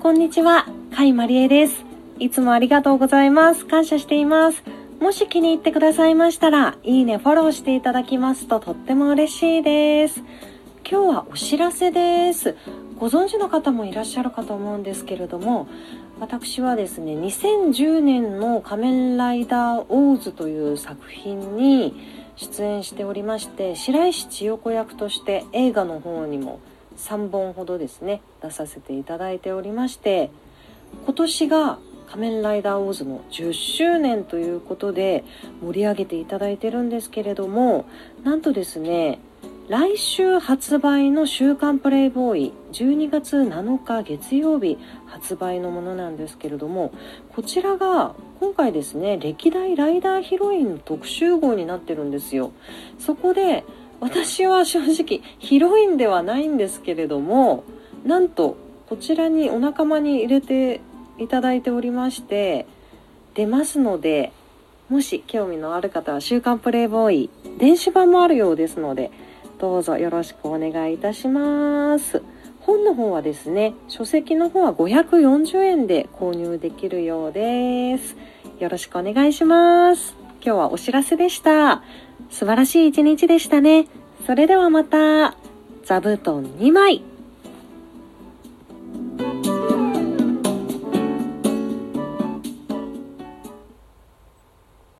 こんにちは、甲斐まりえです。いつもありがとうございます。感謝しています。もし気に入ってくださいましたら、いいね、フォローしていただきますととっても嬉しいです。今日はお知らせです。ご存知の方もいらっしゃるかと思うんですけれども、私はですね、2010年の仮面ライダーオーズという作品に出演しておりまして、白石千代子役として映画の方にも3本ほどですね出させていただいておりまして今年が仮面ライダーオーズの10周年ということで盛り上げていただいてるんですけれどもなんとですね来週発売の「週刊プレイボーイ」12月7日月曜日発売のものなんですけれどもこちらが今回ですね歴代ライダーヒロインの特集号になってるんですよ。そこで私は正直ヒロインではないんですけれどもなんとこちらにお仲間に入れていただいておりまして出ますのでもし興味のある方は「週刊プレイボーイ」電子版もあるようですのでどうぞよろしくお願いいたします。本の方はですね書籍の方は540円で購入できるようです。よろしくお願いします。今日はお知らせでした。素晴らしい一日でしたね。それではまた、座布団2枚。